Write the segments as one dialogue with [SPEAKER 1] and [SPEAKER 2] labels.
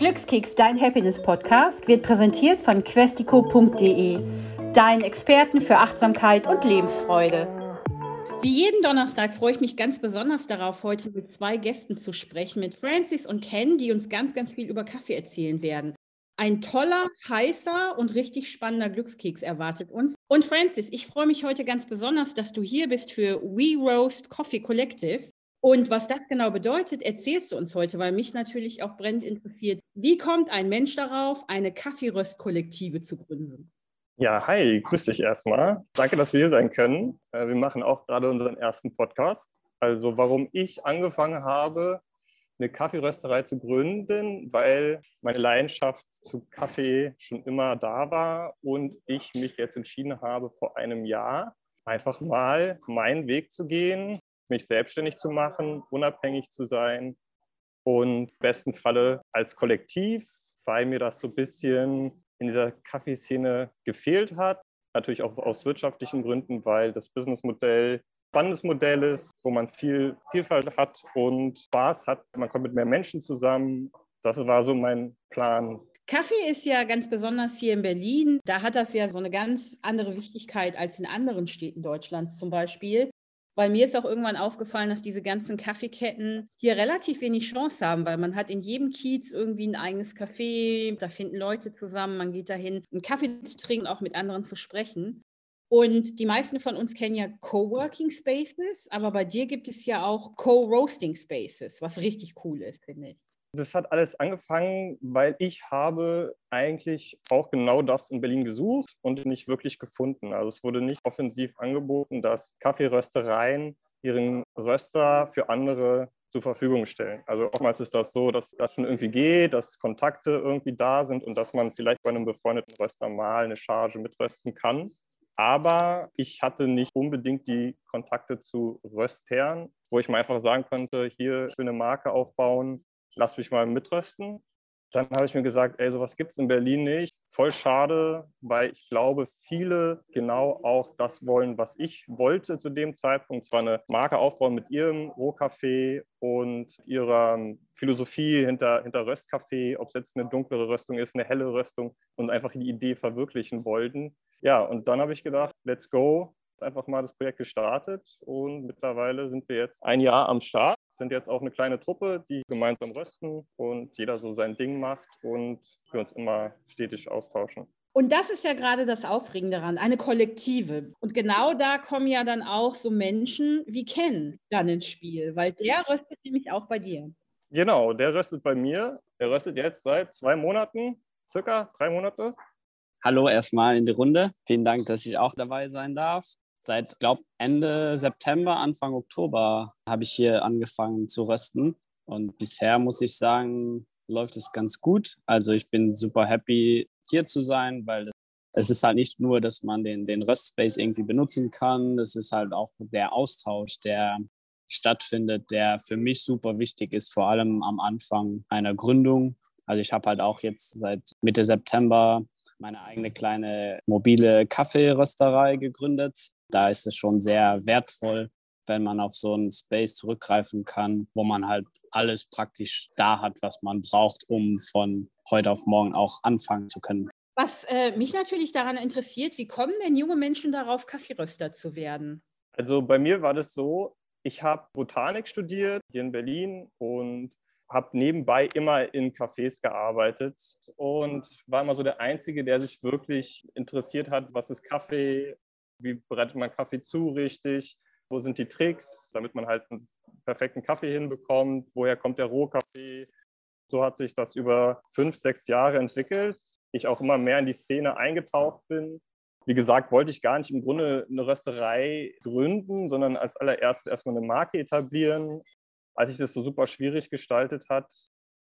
[SPEAKER 1] Glückskeks, dein Happiness-Podcast, wird präsentiert von questico.de, deinen Experten für Achtsamkeit und Lebensfreude. Wie jeden Donnerstag freue ich mich ganz besonders darauf, heute mit zwei Gästen zu sprechen, mit Francis und Ken, die uns ganz, ganz viel über Kaffee erzählen werden. Ein toller, heißer und richtig spannender Glückskeks erwartet uns. Und Francis, ich freue mich heute ganz besonders, dass du hier bist für We Roast Coffee Collective. Und was das genau bedeutet, erzählst du uns heute, weil mich natürlich auch brennend interessiert. Wie kommt ein Mensch darauf, eine Kaffeeröstkollektive zu gründen?
[SPEAKER 2] Ja, hi, grüß dich erstmal. Danke, dass wir hier sein können. Äh, wir machen auch gerade unseren ersten Podcast. Also, warum ich angefangen habe, eine Kaffeerösterei zu gründen, weil meine Leidenschaft zu Kaffee schon immer da war und ich mich jetzt entschieden habe, vor einem Jahr einfach mal meinen Weg zu gehen, mich selbstständig zu machen, unabhängig zu sein und besten Falle als Kollektiv, weil mir das so ein bisschen in dieser Kaffeeszene gefehlt hat. Natürlich auch aus wirtschaftlichen Gründen, weil das Businessmodell spannendes Modell ist, wo man viel Vielfalt hat und Spaß hat. Man kommt mit mehr Menschen zusammen. Das war so mein Plan.
[SPEAKER 1] Kaffee ist ja ganz besonders hier in Berlin. Da hat das ja so eine ganz andere Wichtigkeit als in anderen Städten Deutschlands zum Beispiel. Weil mir ist auch irgendwann aufgefallen, dass diese ganzen Kaffeeketten hier relativ wenig Chance haben, weil man hat in jedem Kiez irgendwie ein eigenes Café, da finden Leute zusammen, man geht dahin, einen Kaffee zu trinken, auch mit anderen zu sprechen. Und die meisten von uns kennen ja Coworking Spaces, aber bei dir gibt es ja auch Co-Roasting Spaces, was richtig cool ist, finde ich.
[SPEAKER 2] Das hat alles angefangen, weil ich habe eigentlich auch genau das in Berlin gesucht und nicht wirklich gefunden. Also es wurde nicht offensiv angeboten, dass Kaffeeröstereien ihren Röster für andere zur Verfügung stellen. Also oftmals ist das so, dass das schon irgendwie geht, dass Kontakte irgendwie da sind und dass man vielleicht bei einem befreundeten Röster mal eine Charge mitrösten kann. Aber ich hatte nicht unbedingt die Kontakte zu Röstern, wo ich mal einfach sagen konnte, hier, eine Marke aufbauen, lass mich mal mitrösten. Dann habe ich mir gesagt, ey, sowas gibt es in Berlin nicht. Voll schade, weil ich glaube, viele genau auch das wollen, was ich wollte zu dem Zeitpunkt. Zwar eine Marke aufbauen mit ihrem Rohkaffee und ihrer Philosophie hinter, hinter Röstkaffee, ob es jetzt eine dunklere Röstung ist, eine helle Röstung und einfach die Idee verwirklichen wollten. Ja, und dann habe ich gedacht, let's go, einfach mal das Projekt gestartet und mittlerweile sind wir jetzt ein Jahr am Start sind jetzt auch eine kleine Truppe, die gemeinsam rösten und jeder so sein Ding macht und wir uns immer stetig austauschen.
[SPEAKER 1] Und das ist ja gerade das Aufregende daran, eine Kollektive. Und genau da kommen ja dann auch so Menschen wie Ken dann ins Spiel, weil der röstet nämlich auch bei dir.
[SPEAKER 2] Genau, der röstet bei mir. Der röstet jetzt seit zwei Monaten, circa drei Monate.
[SPEAKER 3] Hallo erstmal in die Runde. Vielen Dank, dass ich auch dabei sein darf. Seit, glaube Ende September, Anfang Oktober habe ich hier angefangen zu rösten. Und bisher muss ich sagen, läuft es ganz gut. Also ich bin super happy, hier zu sein, weil es ist halt nicht nur, dass man den, den Röstspace irgendwie benutzen kann, es ist halt auch der Austausch, der stattfindet, der für mich super wichtig ist, vor allem am Anfang einer Gründung. Also ich habe halt auch jetzt seit Mitte September meine eigene kleine mobile Kaffeerösterei gegründet. Da ist es schon sehr wertvoll, wenn man auf so einen Space zurückgreifen kann, wo man halt alles praktisch da hat, was man braucht, um von heute auf morgen auch anfangen zu können.
[SPEAKER 1] Was äh, mich natürlich daran interessiert, wie kommen denn junge Menschen darauf, Kaffeeröster zu werden?
[SPEAKER 2] Also bei mir war das so, ich habe Botanik studiert hier in Berlin und habe nebenbei immer in Cafés gearbeitet und war immer so der Einzige, der sich wirklich interessiert hat, was ist Kaffee, wie bereitet man Kaffee zu richtig, wo sind die Tricks, damit man halt einen perfekten Kaffee hinbekommt, woher kommt der Rohkaffee. So hat sich das über fünf, sechs Jahre entwickelt. Ich auch immer mehr in die Szene eingetaucht bin. Wie gesagt, wollte ich gar nicht im Grunde eine Rösterei gründen, sondern als allererstes erstmal eine Marke etablieren als sich das so super schwierig gestaltet hat,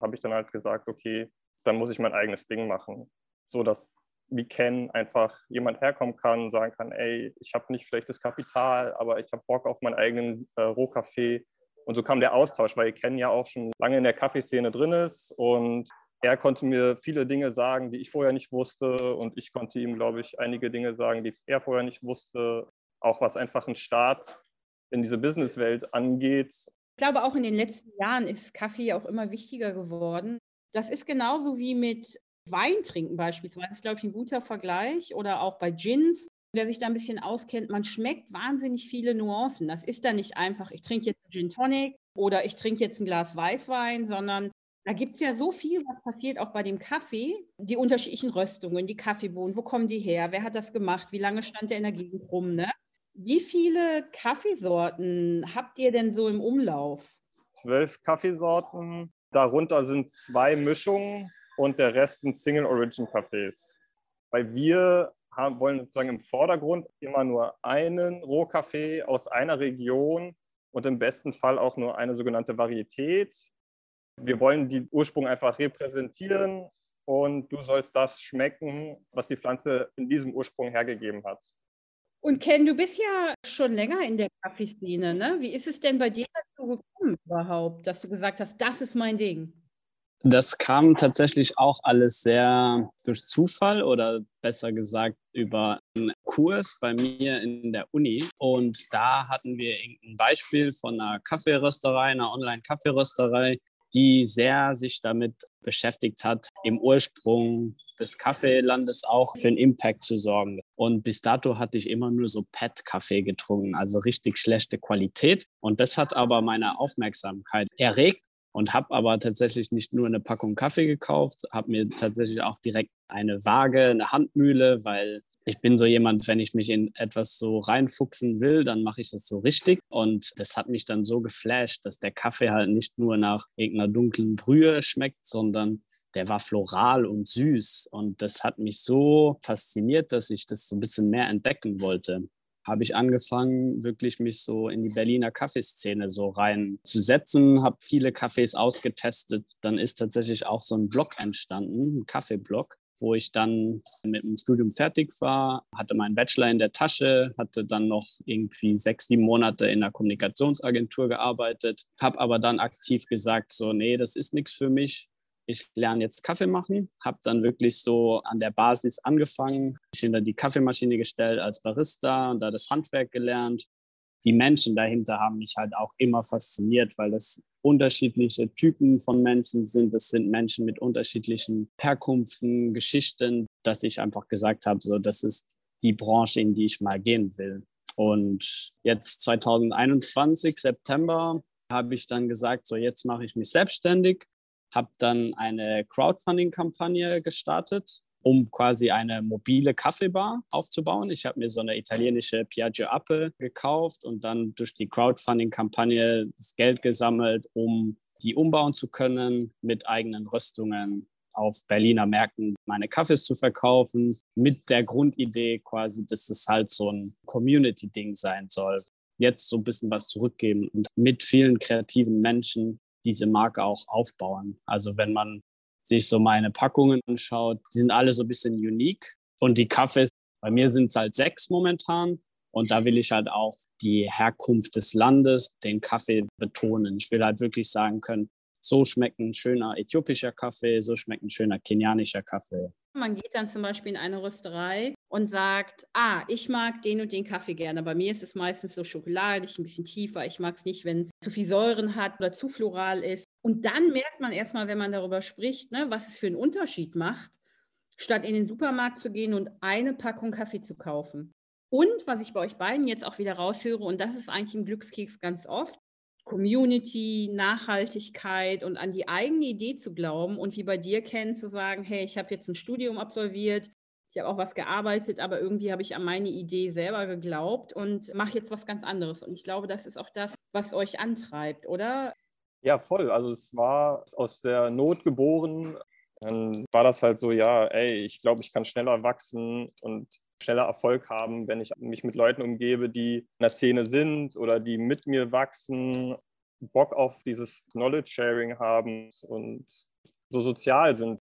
[SPEAKER 2] habe ich dann halt gesagt, okay, dann muss ich mein eigenes Ding machen. So dass wie Ken einfach jemand herkommen kann und sagen kann, ey, ich habe nicht vielleicht das Kapital, aber ich habe Bock auf meinen eigenen äh, Rohkaffee. Und so kam der Austausch, weil Ken ja auch schon lange in der Kaffeeszene drin ist und er konnte mir viele Dinge sagen, die ich vorher nicht wusste und ich konnte ihm, glaube ich, einige Dinge sagen, die er vorher nicht wusste. Auch was einfach ein Start in diese Businesswelt angeht,
[SPEAKER 1] glaube, auch in den letzten Jahren ist Kaffee auch immer wichtiger geworden. Das ist genauso wie mit Wein trinken beispielsweise. Ist, glaube ich, ein guter Vergleich. Oder auch bei Gins. Wer sich da ein bisschen auskennt, man schmeckt wahnsinnig viele Nuancen. Das ist dann nicht einfach, ich trinke jetzt Gin Tonic oder ich trinke jetzt ein Glas Weißwein, sondern da gibt es ja so viel, was passiert auch bei dem Kaffee. Die unterschiedlichen Röstungen, die Kaffeebohnen, wo kommen die her? Wer hat das gemacht? Wie lange stand der in der Gegend rum? Ne? Wie viele Kaffeesorten habt ihr denn so im Umlauf?
[SPEAKER 2] Zwölf Kaffeesorten. Darunter sind zwei Mischungen und der Rest sind Single Origin Cafés. Weil wir haben, wollen sozusagen im Vordergrund immer nur einen Rohkaffee aus einer Region und im besten Fall auch nur eine sogenannte Varietät. Wir wollen die Ursprung einfach repräsentieren und du sollst das schmecken, was die Pflanze in diesem Ursprung hergegeben hat.
[SPEAKER 1] Und Ken, du bist ja schon länger in der Kaffeeszene, ne? Wie ist es denn bei dir dazu gekommen überhaupt, dass du gesagt hast, das ist mein Ding?
[SPEAKER 3] Das kam tatsächlich auch alles sehr durch Zufall oder besser gesagt über einen Kurs bei mir in der Uni. Und da hatten wir ein Beispiel von einer Kaffeerösterei, einer Online-Kaffeerösterei, die sehr sich damit beschäftigt hat, im Ursprung des Kaffeelandes auch für einen Impact zu sorgen. Und bis dato hatte ich immer nur so Pet-Kaffee getrunken, also richtig schlechte Qualität. Und das hat aber meine Aufmerksamkeit erregt und habe aber tatsächlich nicht nur eine Packung Kaffee gekauft, habe mir tatsächlich auch direkt eine Waage, eine Handmühle, weil ich bin so jemand, wenn ich mich in etwas so reinfuchsen will, dann mache ich das so richtig. Und das hat mich dann so geflasht, dass der Kaffee halt nicht nur nach irgendeiner dunklen Brühe schmeckt, sondern der war floral und süß. Und das hat mich so fasziniert, dass ich das so ein bisschen mehr entdecken wollte. Habe ich angefangen, wirklich mich so in die Berliner Kaffeeszene so reinzusetzen, habe viele Kaffees ausgetestet. Dann ist tatsächlich auch so ein Blog entstanden, ein Kaffeeblog, wo ich dann mit dem Studium fertig war, hatte meinen Bachelor in der Tasche, hatte dann noch irgendwie sechs, sieben Monate in einer Kommunikationsagentur gearbeitet, habe aber dann aktiv gesagt, so, nee, das ist nichts für mich ich lerne jetzt Kaffee machen, habe dann wirklich so an der Basis angefangen, mich hinter die Kaffeemaschine gestellt als Barista und da das Handwerk gelernt. Die Menschen dahinter haben mich halt auch immer fasziniert, weil das unterschiedliche Typen von Menschen sind. Das sind Menschen mit unterschiedlichen Herkunften, Geschichten, dass ich einfach gesagt habe, so das ist die Branche, in die ich mal gehen will. Und jetzt 2021, September, habe ich dann gesagt, so jetzt mache ich mich selbstständig habe dann eine Crowdfunding-Kampagne gestartet, um quasi eine mobile Kaffeebar aufzubauen. Ich habe mir so eine italienische Piaggio Appe gekauft und dann durch die Crowdfunding-Kampagne das Geld gesammelt, um die umbauen zu können mit eigenen Röstungen auf Berliner Märkten meine Kaffees zu verkaufen, mit der Grundidee quasi, dass es halt so ein Community-Ding sein soll. Jetzt so ein bisschen was zurückgeben und mit vielen kreativen Menschen diese Marke auch aufbauen. Also wenn man sich so meine Packungen anschaut, die sind alle so ein bisschen unique. Und die Kaffees, bei mir sind es halt sechs momentan. Und da will ich halt auch die Herkunft des Landes, den Kaffee betonen. Ich will halt wirklich sagen können, so schmeckt ein schöner äthiopischer Kaffee, so schmeckt ein schöner kenianischer Kaffee.
[SPEAKER 1] Man geht dann zum Beispiel in eine Rösterei und sagt, ah, ich mag den und den Kaffee gerne. Bei mir ist es meistens so schokoladig, ein bisschen tiefer. Ich mag es nicht, wenn es zu viel Säuren hat oder zu floral ist. Und dann merkt man erstmal, wenn man darüber spricht, ne, was es für einen Unterschied macht, statt in den Supermarkt zu gehen und eine Packung Kaffee zu kaufen. Und was ich bei euch beiden jetzt auch wieder raushöre, und das ist eigentlich ein Glückskeks ganz oft, Community, Nachhaltigkeit und an die eigene Idee zu glauben und wie bei dir kennen, zu sagen, hey, ich habe jetzt ein Studium absolviert, ich habe auch was gearbeitet, aber irgendwie habe ich an meine Idee selber geglaubt und mache jetzt was ganz anderes. Und ich glaube, das ist auch das, was euch antreibt, oder?
[SPEAKER 2] Ja, voll. Also es war aus der Not geboren. Dann war das halt so, ja, ey, ich glaube, ich kann schneller wachsen und schneller Erfolg haben, wenn ich mich mit Leuten umgebe, die in der Szene sind oder die mit mir wachsen, Bock auf dieses Knowledge Sharing haben und so sozial sind.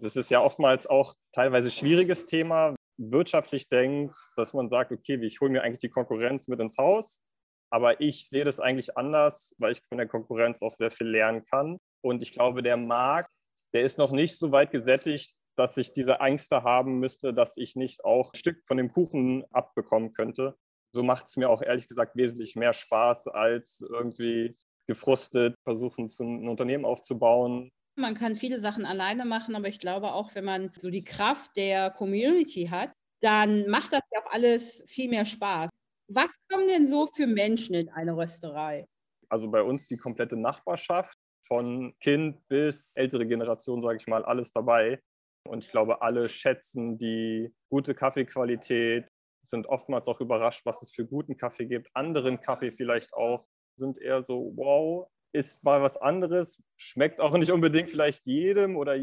[SPEAKER 2] Das ist ja oftmals auch teilweise schwieriges Thema, wirtschaftlich denkt, dass man sagt, okay, ich hole mir eigentlich die Konkurrenz mit ins Haus, aber ich sehe das eigentlich anders, weil ich von der Konkurrenz auch sehr viel lernen kann. Und ich glaube, der Markt, der ist noch nicht so weit gesättigt, dass ich diese Ängste haben müsste, dass ich nicht auch ein Stück von dem Kuchen abbekommen könnte. So macht es mir auch ehrlich gesagt wesentlich mehr Spaß, als irgendwie gefrustet versuchen, ein Unternehmen aufzubauen,
[SPEAKER 1] Man kann viele Sachen alleine machen, aber ich glaube auch, wenn man so die Kraft der Community hat, dann macht das ja auch alles viel mehr Spaß. Was kommen denn so für Menschen in eine Rösterei?
[SPEAKER 2] Also bei uns die komplette Nachbarschaft, von Kind bis ältere Generation, sage ich mal, alles dabei. Und ich glaube, alle schätzen die gute Kaffeequalität, sind oftmals auch überrascht, was es für guten Kaffee gibt. Anderen Kaffee vielleicht auch, sind eher so, wow, ist mal was anderes, schmeckt auch nicht unbedingt vielleicht jedem oder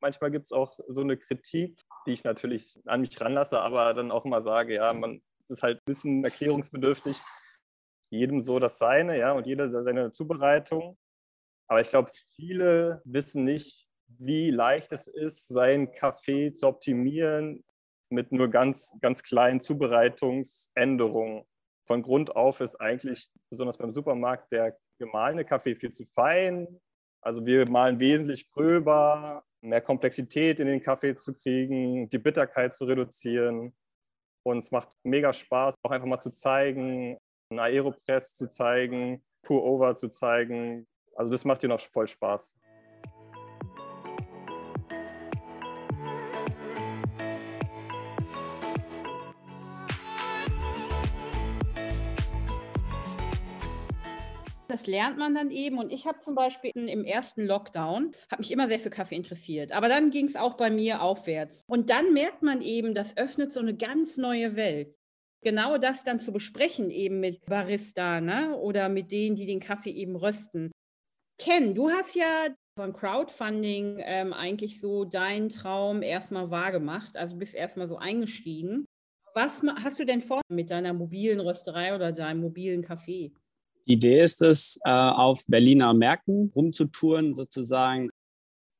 [SPEAKER 2] manchmal gibt es auch so eine Kritik, die ich natürlich an mich ranlasse, aber dann auch immer sage, ja, man ist halt ein bisschen erklärungsbedürftig, jedem so das Seine, ja, und jeder seine Zubereitung. Aber ich glaube, viele wissen nicht, wie leicht es ist, seinen Kaffee zu optimieren mit nur ganz, ganz kleinen Zubereitungsänderungen. Von Grund auf ist eigentlich, besonders beim Supermarkt, der gemahlene Kaffee viel zu fein. Also wir malen wesentlich gröber, mehr Komplexität in den Kaffee zu kriegen, die Bitterkeit zu reduzieren. Und es macht mega Spaß, auch einfach mal zu zeigen, einen Aeropress zu zeigen, Pour-Over zu zeigen. Also das macht dir noch voll Spaß.
[SPEAKER 1] Das lernt man dann eben. Und ich habe zum Beispiel im ersten Lockdown, habe mich immer sehr für Kaffee interessiert. Aber dann ging es auch bei mir aufwärts. Und dann merkt man eben, das öffnet so eine ganz neue Welt. Genau das dann zu besprechen, eben mit Barista ne? oder mit denen, die den Kaffee eben rösten. Ken, du hast ja von Crowdfunding ähm, eigentlich so deinen Traum erstmal wahrgemacht, also bist erstmal so eingestiegen. Was hast du denn vor mit deiner mobilen Rösterei oder deinem mobilen Café?
[SPEAKER 3] Die Idee ist es, äh, auf Berliner Märkten rumzutouren, sozusagen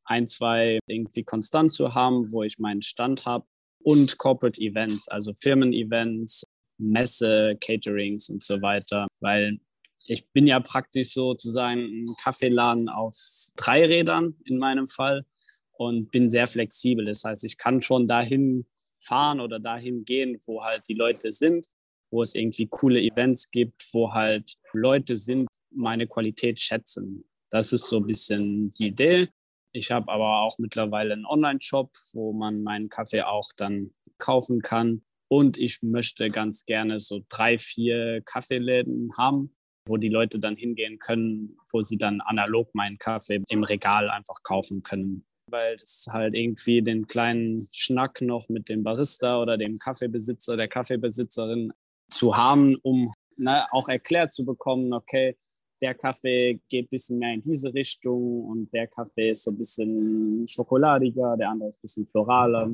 [SPEAKER 3] ein, zwei irgendwie konstant zu haben, wo ich meinen Stand habe und Corporate Events, also Firmen-Events, Messe, Caterings und so weiter, weil ich bin ja praktisch sozusagen ein Kaffeeladen auf drei Rädern in meinem Fall und bin sehr flexibel. Das heißt, ich kann schon dahin fahren oder dahin gehen, wo halt die Leute sind wo es irgendwie coole Events gibt, wo halt Leute sind, meine Qualität schätzen. Das ist so ein bisschen die Idee. Ich habe aber auch mittlerweile einen Online-Shop, wo man meinen Kaffee auch dann kaufen kann. Und ich möchte ganz gerne so drei, vier Kaffeeläden haben, wo die Leute dann hingehen können, wo sie dann analog meinen Kaffee im Regal einfach kaufen können. Weil es halt irgendwie den kleinen Schnack noch mit dem Barista oder dem Kaffeebesitzer, der Kaffeebesitzerin zu haben, um ne, auch erklärt zu bekommen, okay, der Kaffee geht ein bisschen mehr in diese Richtung und der Kaffee ist so ein bisschen schokoladiger, der andere ist ein bisschen floraler.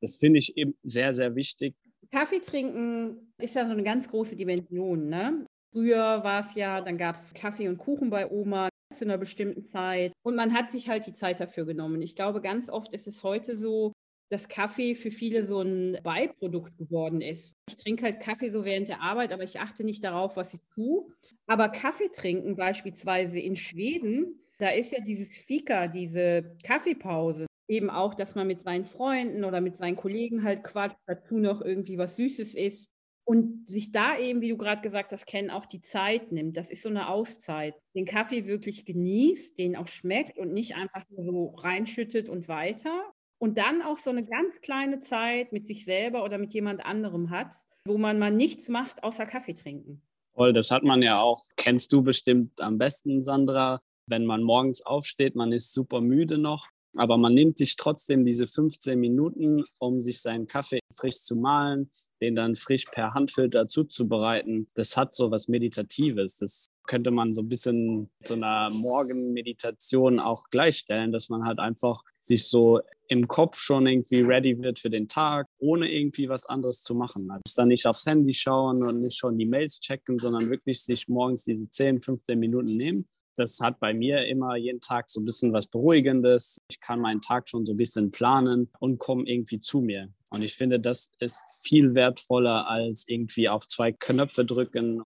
[SPEAKER 3] Das finde ich eben sehr, sehr wichtig.
[SPEAKER 1] Kaffee trinken ist ja so eine ganz große Dimension. Ne? Früher war es ja, dann gab es Kaffee und Kuchen bei Oma zu einer bestimmten Zeit und man hat sich halt die Zeit dafür genommen. Ich glaube, ganz oft ist es heute so, dass Kaffee für viele so ein Beiprodukt geworden ist. Ich trinke halt Kaffee so während der Arbeit, aber ich achte nicht darauf, was ich tue. Aber Kaffee trinken beispielsweise in Schweden, da ist ja dieses Fika, diese Kaffeepause. Eben auch, dass man mit seinen Freunden oder mit seinen Kollegen halt quatscht, dazu noch irgendwie was Süßes isst. Und sich da eben, wie du gerade gesagt hast, Ken, auch die Zeit nimmt. Das ist so eine Auszeit. Den Kaffee wirklich genießt, den auch schmeckt und nicht einfach nur so reinschüttet und weiter, und dann auch so eine ganz kleine Zeit mit sich selber oder mit jemand anderem hat, wo man mal nichts macht, außer Kaffee trinken.
[SPEAKER 3] Voll, das hat man ja auch. Kennst du bestimmt am besten, Sandra. Wenn man morgens aufsteht, man ist super müde noch, aber man nimmt sich trotzdem diese 15 Minuten, um sich seinen Kaffee frisch zu mahlen, den dann frisch per Handfilter zuzubereiten. Das hat so was Meditatives. Das könnte man so ein bisschen zu einer Morgenmeditation auch gleichstellen, dass man halt einfach sich so im Kopf schon irgendwie ready wird für den Tag, ohne irgendwie was anderes zu machen. Also dann nicht aufs Handy schauen und nicht schon die Mails checken, sondern wirklich sich morgens diese 10, 15 Minuten nehmen das hat bei mir immer jeden Tag so ein bisschen was Beruhigendes. Ich kann meinen Tag schon so ein bisschen planen und komme irgendwie zu mir. Und ich finde, das ist viel wertvoller als irgendwie auf zwei Knöpfe drücken.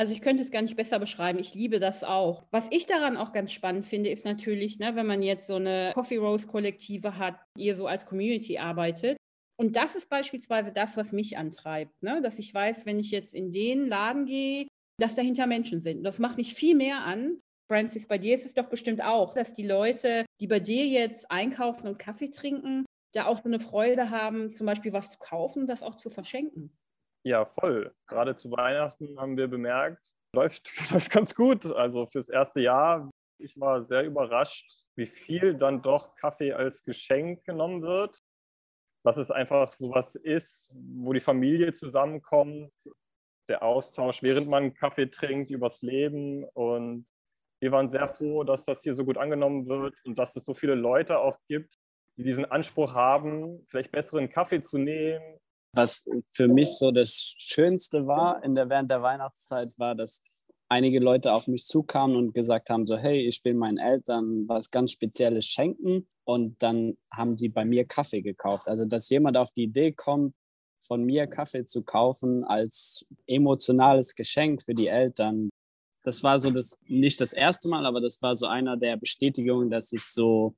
[SPEAKER 1] Also ich könnte es gar nicht besser beschreiben. Ich liebe das auch. Was ich daran auch ganz spannend finde, ist natürlich, ne, wenn man jetzt so eine Coffee Rose Kollektive hat, ihr so als Community arbeitet. Und das ist beispielsweise das, was mich antreibt, ne? dass ich weiß, wenn ich jetzt in den Laden gehe, dass dahinter Menschen sind. Das macht mich viel mehr an, Francis, bei dir ist es doch bestimmt auch, dass die Leute, die bei dir jetzt einkaufen und Kaffee trinken, da auch so eine Freude haben, zum Beispiel was zu kaufen und das auch zu verschenken.
[SPEAKER 2] Ja, voll. Gerade zu Weihnachten haben wir bemerkt, läuft, läuft ganz gut. Also fürs erste Jahr, ich war sehr überrascht, wie viel dann doch Kaffee als Geschenk genommen wird. Dass es einfach sowas ist, wo die Familie zusammenkommt, der Austausch, während man Kaffee trinkt, übers Leben. Und wir waren sehr froh, dass das hier so gut angenommen wird und dass es so viele Leute auch gibt, die diesen Anspruch haben, vielleicht besseren Kaffee zu nehmen.
[SPEAKER 3] Was für mich so das Schönste war in der, während der Weihnachtszeit, war, dass einige Leute auf mich zukamen und gesagt haben, so hey, ich will meinen Eltern was ganz Spezielles schenken. Und dann haben sie bei mir Kaffee gekauft. Also dass jemand auf die Idee kommt, von mir Kaffee zu kaufen als emotionales Geschenk für die Eltern. Das war so das, nicht das erste Mal, aber das war so einer der Bestätigungen, dass ich so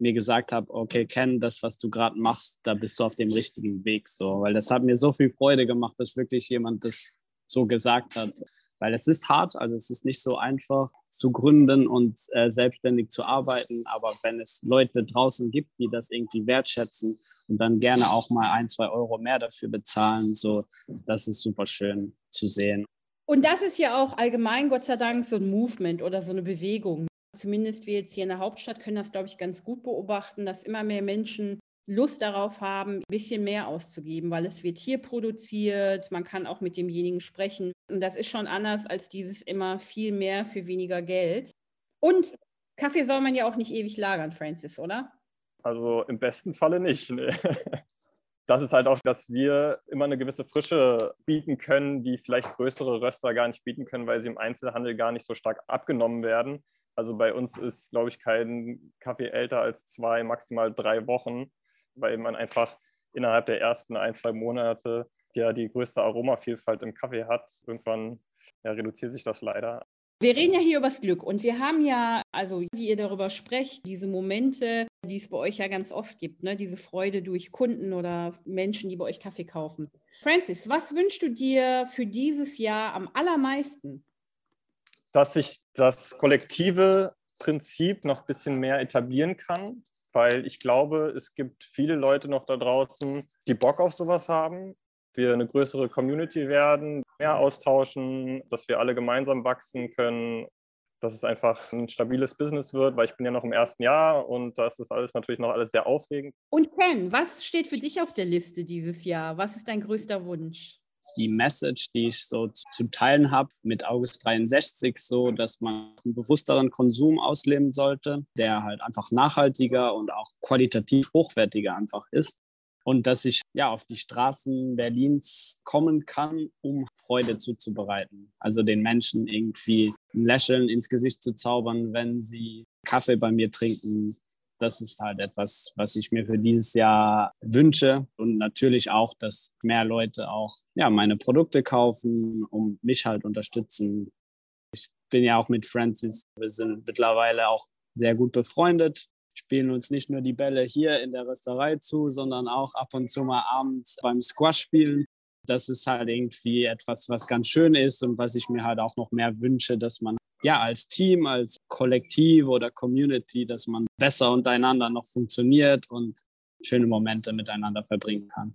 [SPEAKER 3] mir gesagt habe, okay, Ken, das, was du gerade machst, da bist du auf dem richtigen Weg. So, weil das hat mir so viel Freude gemacht, dass wirklich jemand das so gesagt hat. Weil es ist hart, also es ist nicht so einfach zu gründen und äh, selbstständig zu arbeiten. Aber wenn es Leute draußen gibt, die das irgendwie wertschätzen und dann gerne auch mal ein, zwei Euro mehr dafür bezahlen, so, das ist super schön zu sehen.
[SPEAKER 1] Und das ist ja auch allgemein, Gott sei Dank, so ein Movement oder so eine Bewegung. Zumindest wir jetzt hier in der Hauptstadt können das, glaube ich, ganz gut beobachten, dass immer mehr Menschen Lust darauf haben, ein bisschen mehr auszugeben, weil es wird hier produziert, man kann auch mit demjenigen sprechen. Und das ist schon anders als dieses immer viel mehr für weniger Geld. Und Kaffee soll man ja auch nicht ewig lagern, Francis, oder?
[SPEAKER 2] Also im besten Falle nicht. Nee. Das ist halt auch, dass wir immer eine gewisse Frische bieten können, die vielleicht größere Röster gar nicht bieten können, weil sie im Einzelhandel gar nicht so stark abgenommen werden. Also bei uns ist, glaube ich, kein Kaffee älter als zwei, maximal drei Wochen, weil man einfach innerhalb der ersten ein, zwei Monate ja die größte Aromavielfalt im Kaffee hat. Irgendwann ja, reduziert sich das leider.
[SPEAKER 1] Wir reden ja hier über das Glück und wir haben ja, also wie ihr darüber sprecht, diese Momente, die es bei euch ja ganz oft gibt, ne? diese Freude durch Kunden oder Menschen, die bei euch Kaffee kaufen. Francis, was wünschst du dir für dieses Jahr am allermeisten?
[SPEAKER 2] Dass sich das kollektive Prinzip noch ein bisschen mehr etablieren kann, weil ich glaube, es gibt viele Leute noch da draußen, die Bock auf sowas haben. Wir eine größere Community werden, mehr austauschen, dass wir alle gemeinsam wachsen können, dass es einfach ein stabiles Business wird, weil ich bin ja noch im ersten Jahr und das ist alles natürlich noch alles sehr aufregend.
[SPEAKER 1] Und Ken, was steht für dich auf der Liste dieses Jahr? Was ist dein größter Wunsch?
[SPEAKER 3] Die Message, die ich so zu teilen habe mit August 63, so, dass man einen bewussteren Konsum ausleben sollte, der halt einfach nachhaltiger und auch qualitativ hochwertiger einfach ist. Und dass ich ja auf die Straßen Berlins kommen kann, um Freude zuzubereiten. Also den Menschen irgendwie ein Lächeln ins Gesicht zu zaubern, wenn sie Kaffee bei mir trinken, das ist halt etwas, was ich mir für dieses Jahr wünsche und natürlich auch, dass mehr Leute auch ja, meine Produkte kaufen, um mich halt unterstützen. Ich bin ja auch mit Francis, wir sind mittlerweile auch sehr gut befreundet, spielen uns nicht nur die Bälle hier in der Rösterei zu, sondern auch ab und zu mal abends beim Squash spielen. Das ist halt irgendwie etwas, was ganz schön ist und was ich mir halt auch noch mehr wünsche, dass man ja, als Team, als Kollektiv oder Community, dass man besser untereinander noch funktioniert und schöne Momente miteinander verbringen kann.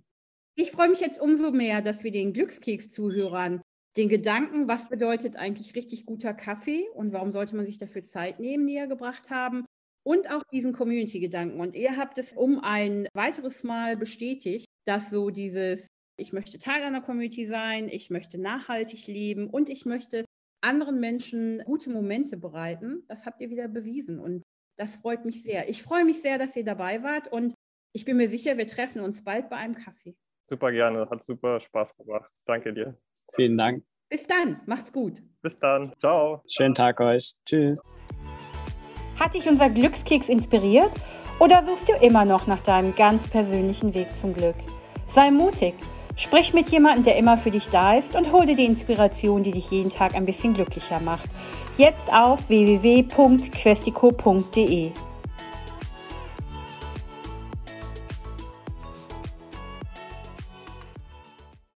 [SPEAKER 1] Ich freue mich jetzt umso mehr, dass wir den Glückskeks-Zuhörern den Gedanken, was bedeutet eigentlich richtig guter Kaffee und warum sollte man sich dafür Zeit nehmen, näher gebracht haben und auch diesen Community-Gedanken. Und ihr habt es um ein weiteres Mal bestätigt, dass so dieses, ich möchte Teil einer Community sein, ich möchte nachhaltig leben und ich möchte anderen Menschen gute Momente bereiten. Das habt ihr wieder bewiesen und das freut mich sehr. Ich freue mich sehr, dass ihr dabei wart und ich bin mir sicher, wir treffen uns bald bei einem Kaffee.
[SPEAKER 2] Super gerne, hat super Spaß gemacht. Danke dir.
[SPEAKER 3] Vielen Dank.
[SPEAKER 1] Bis dann, macht's gut.
[SPEAKER 2] Bis dann, ciao.
[SPEAKER 3] Schönen Tag euch. Tschüss.
[SPEAKER 1] Hat dich unser Glückskeks inspiriert oder suchst du immer noch nach deinem ganz persönlichen Weg zum Glück? Sei mutig Sprich mit jemandem, der immer für dich da ist und hol dir die Inspiration, die dich jeden Tag ein bisschen glücklicher macht. Jetzt auf www.questico.de.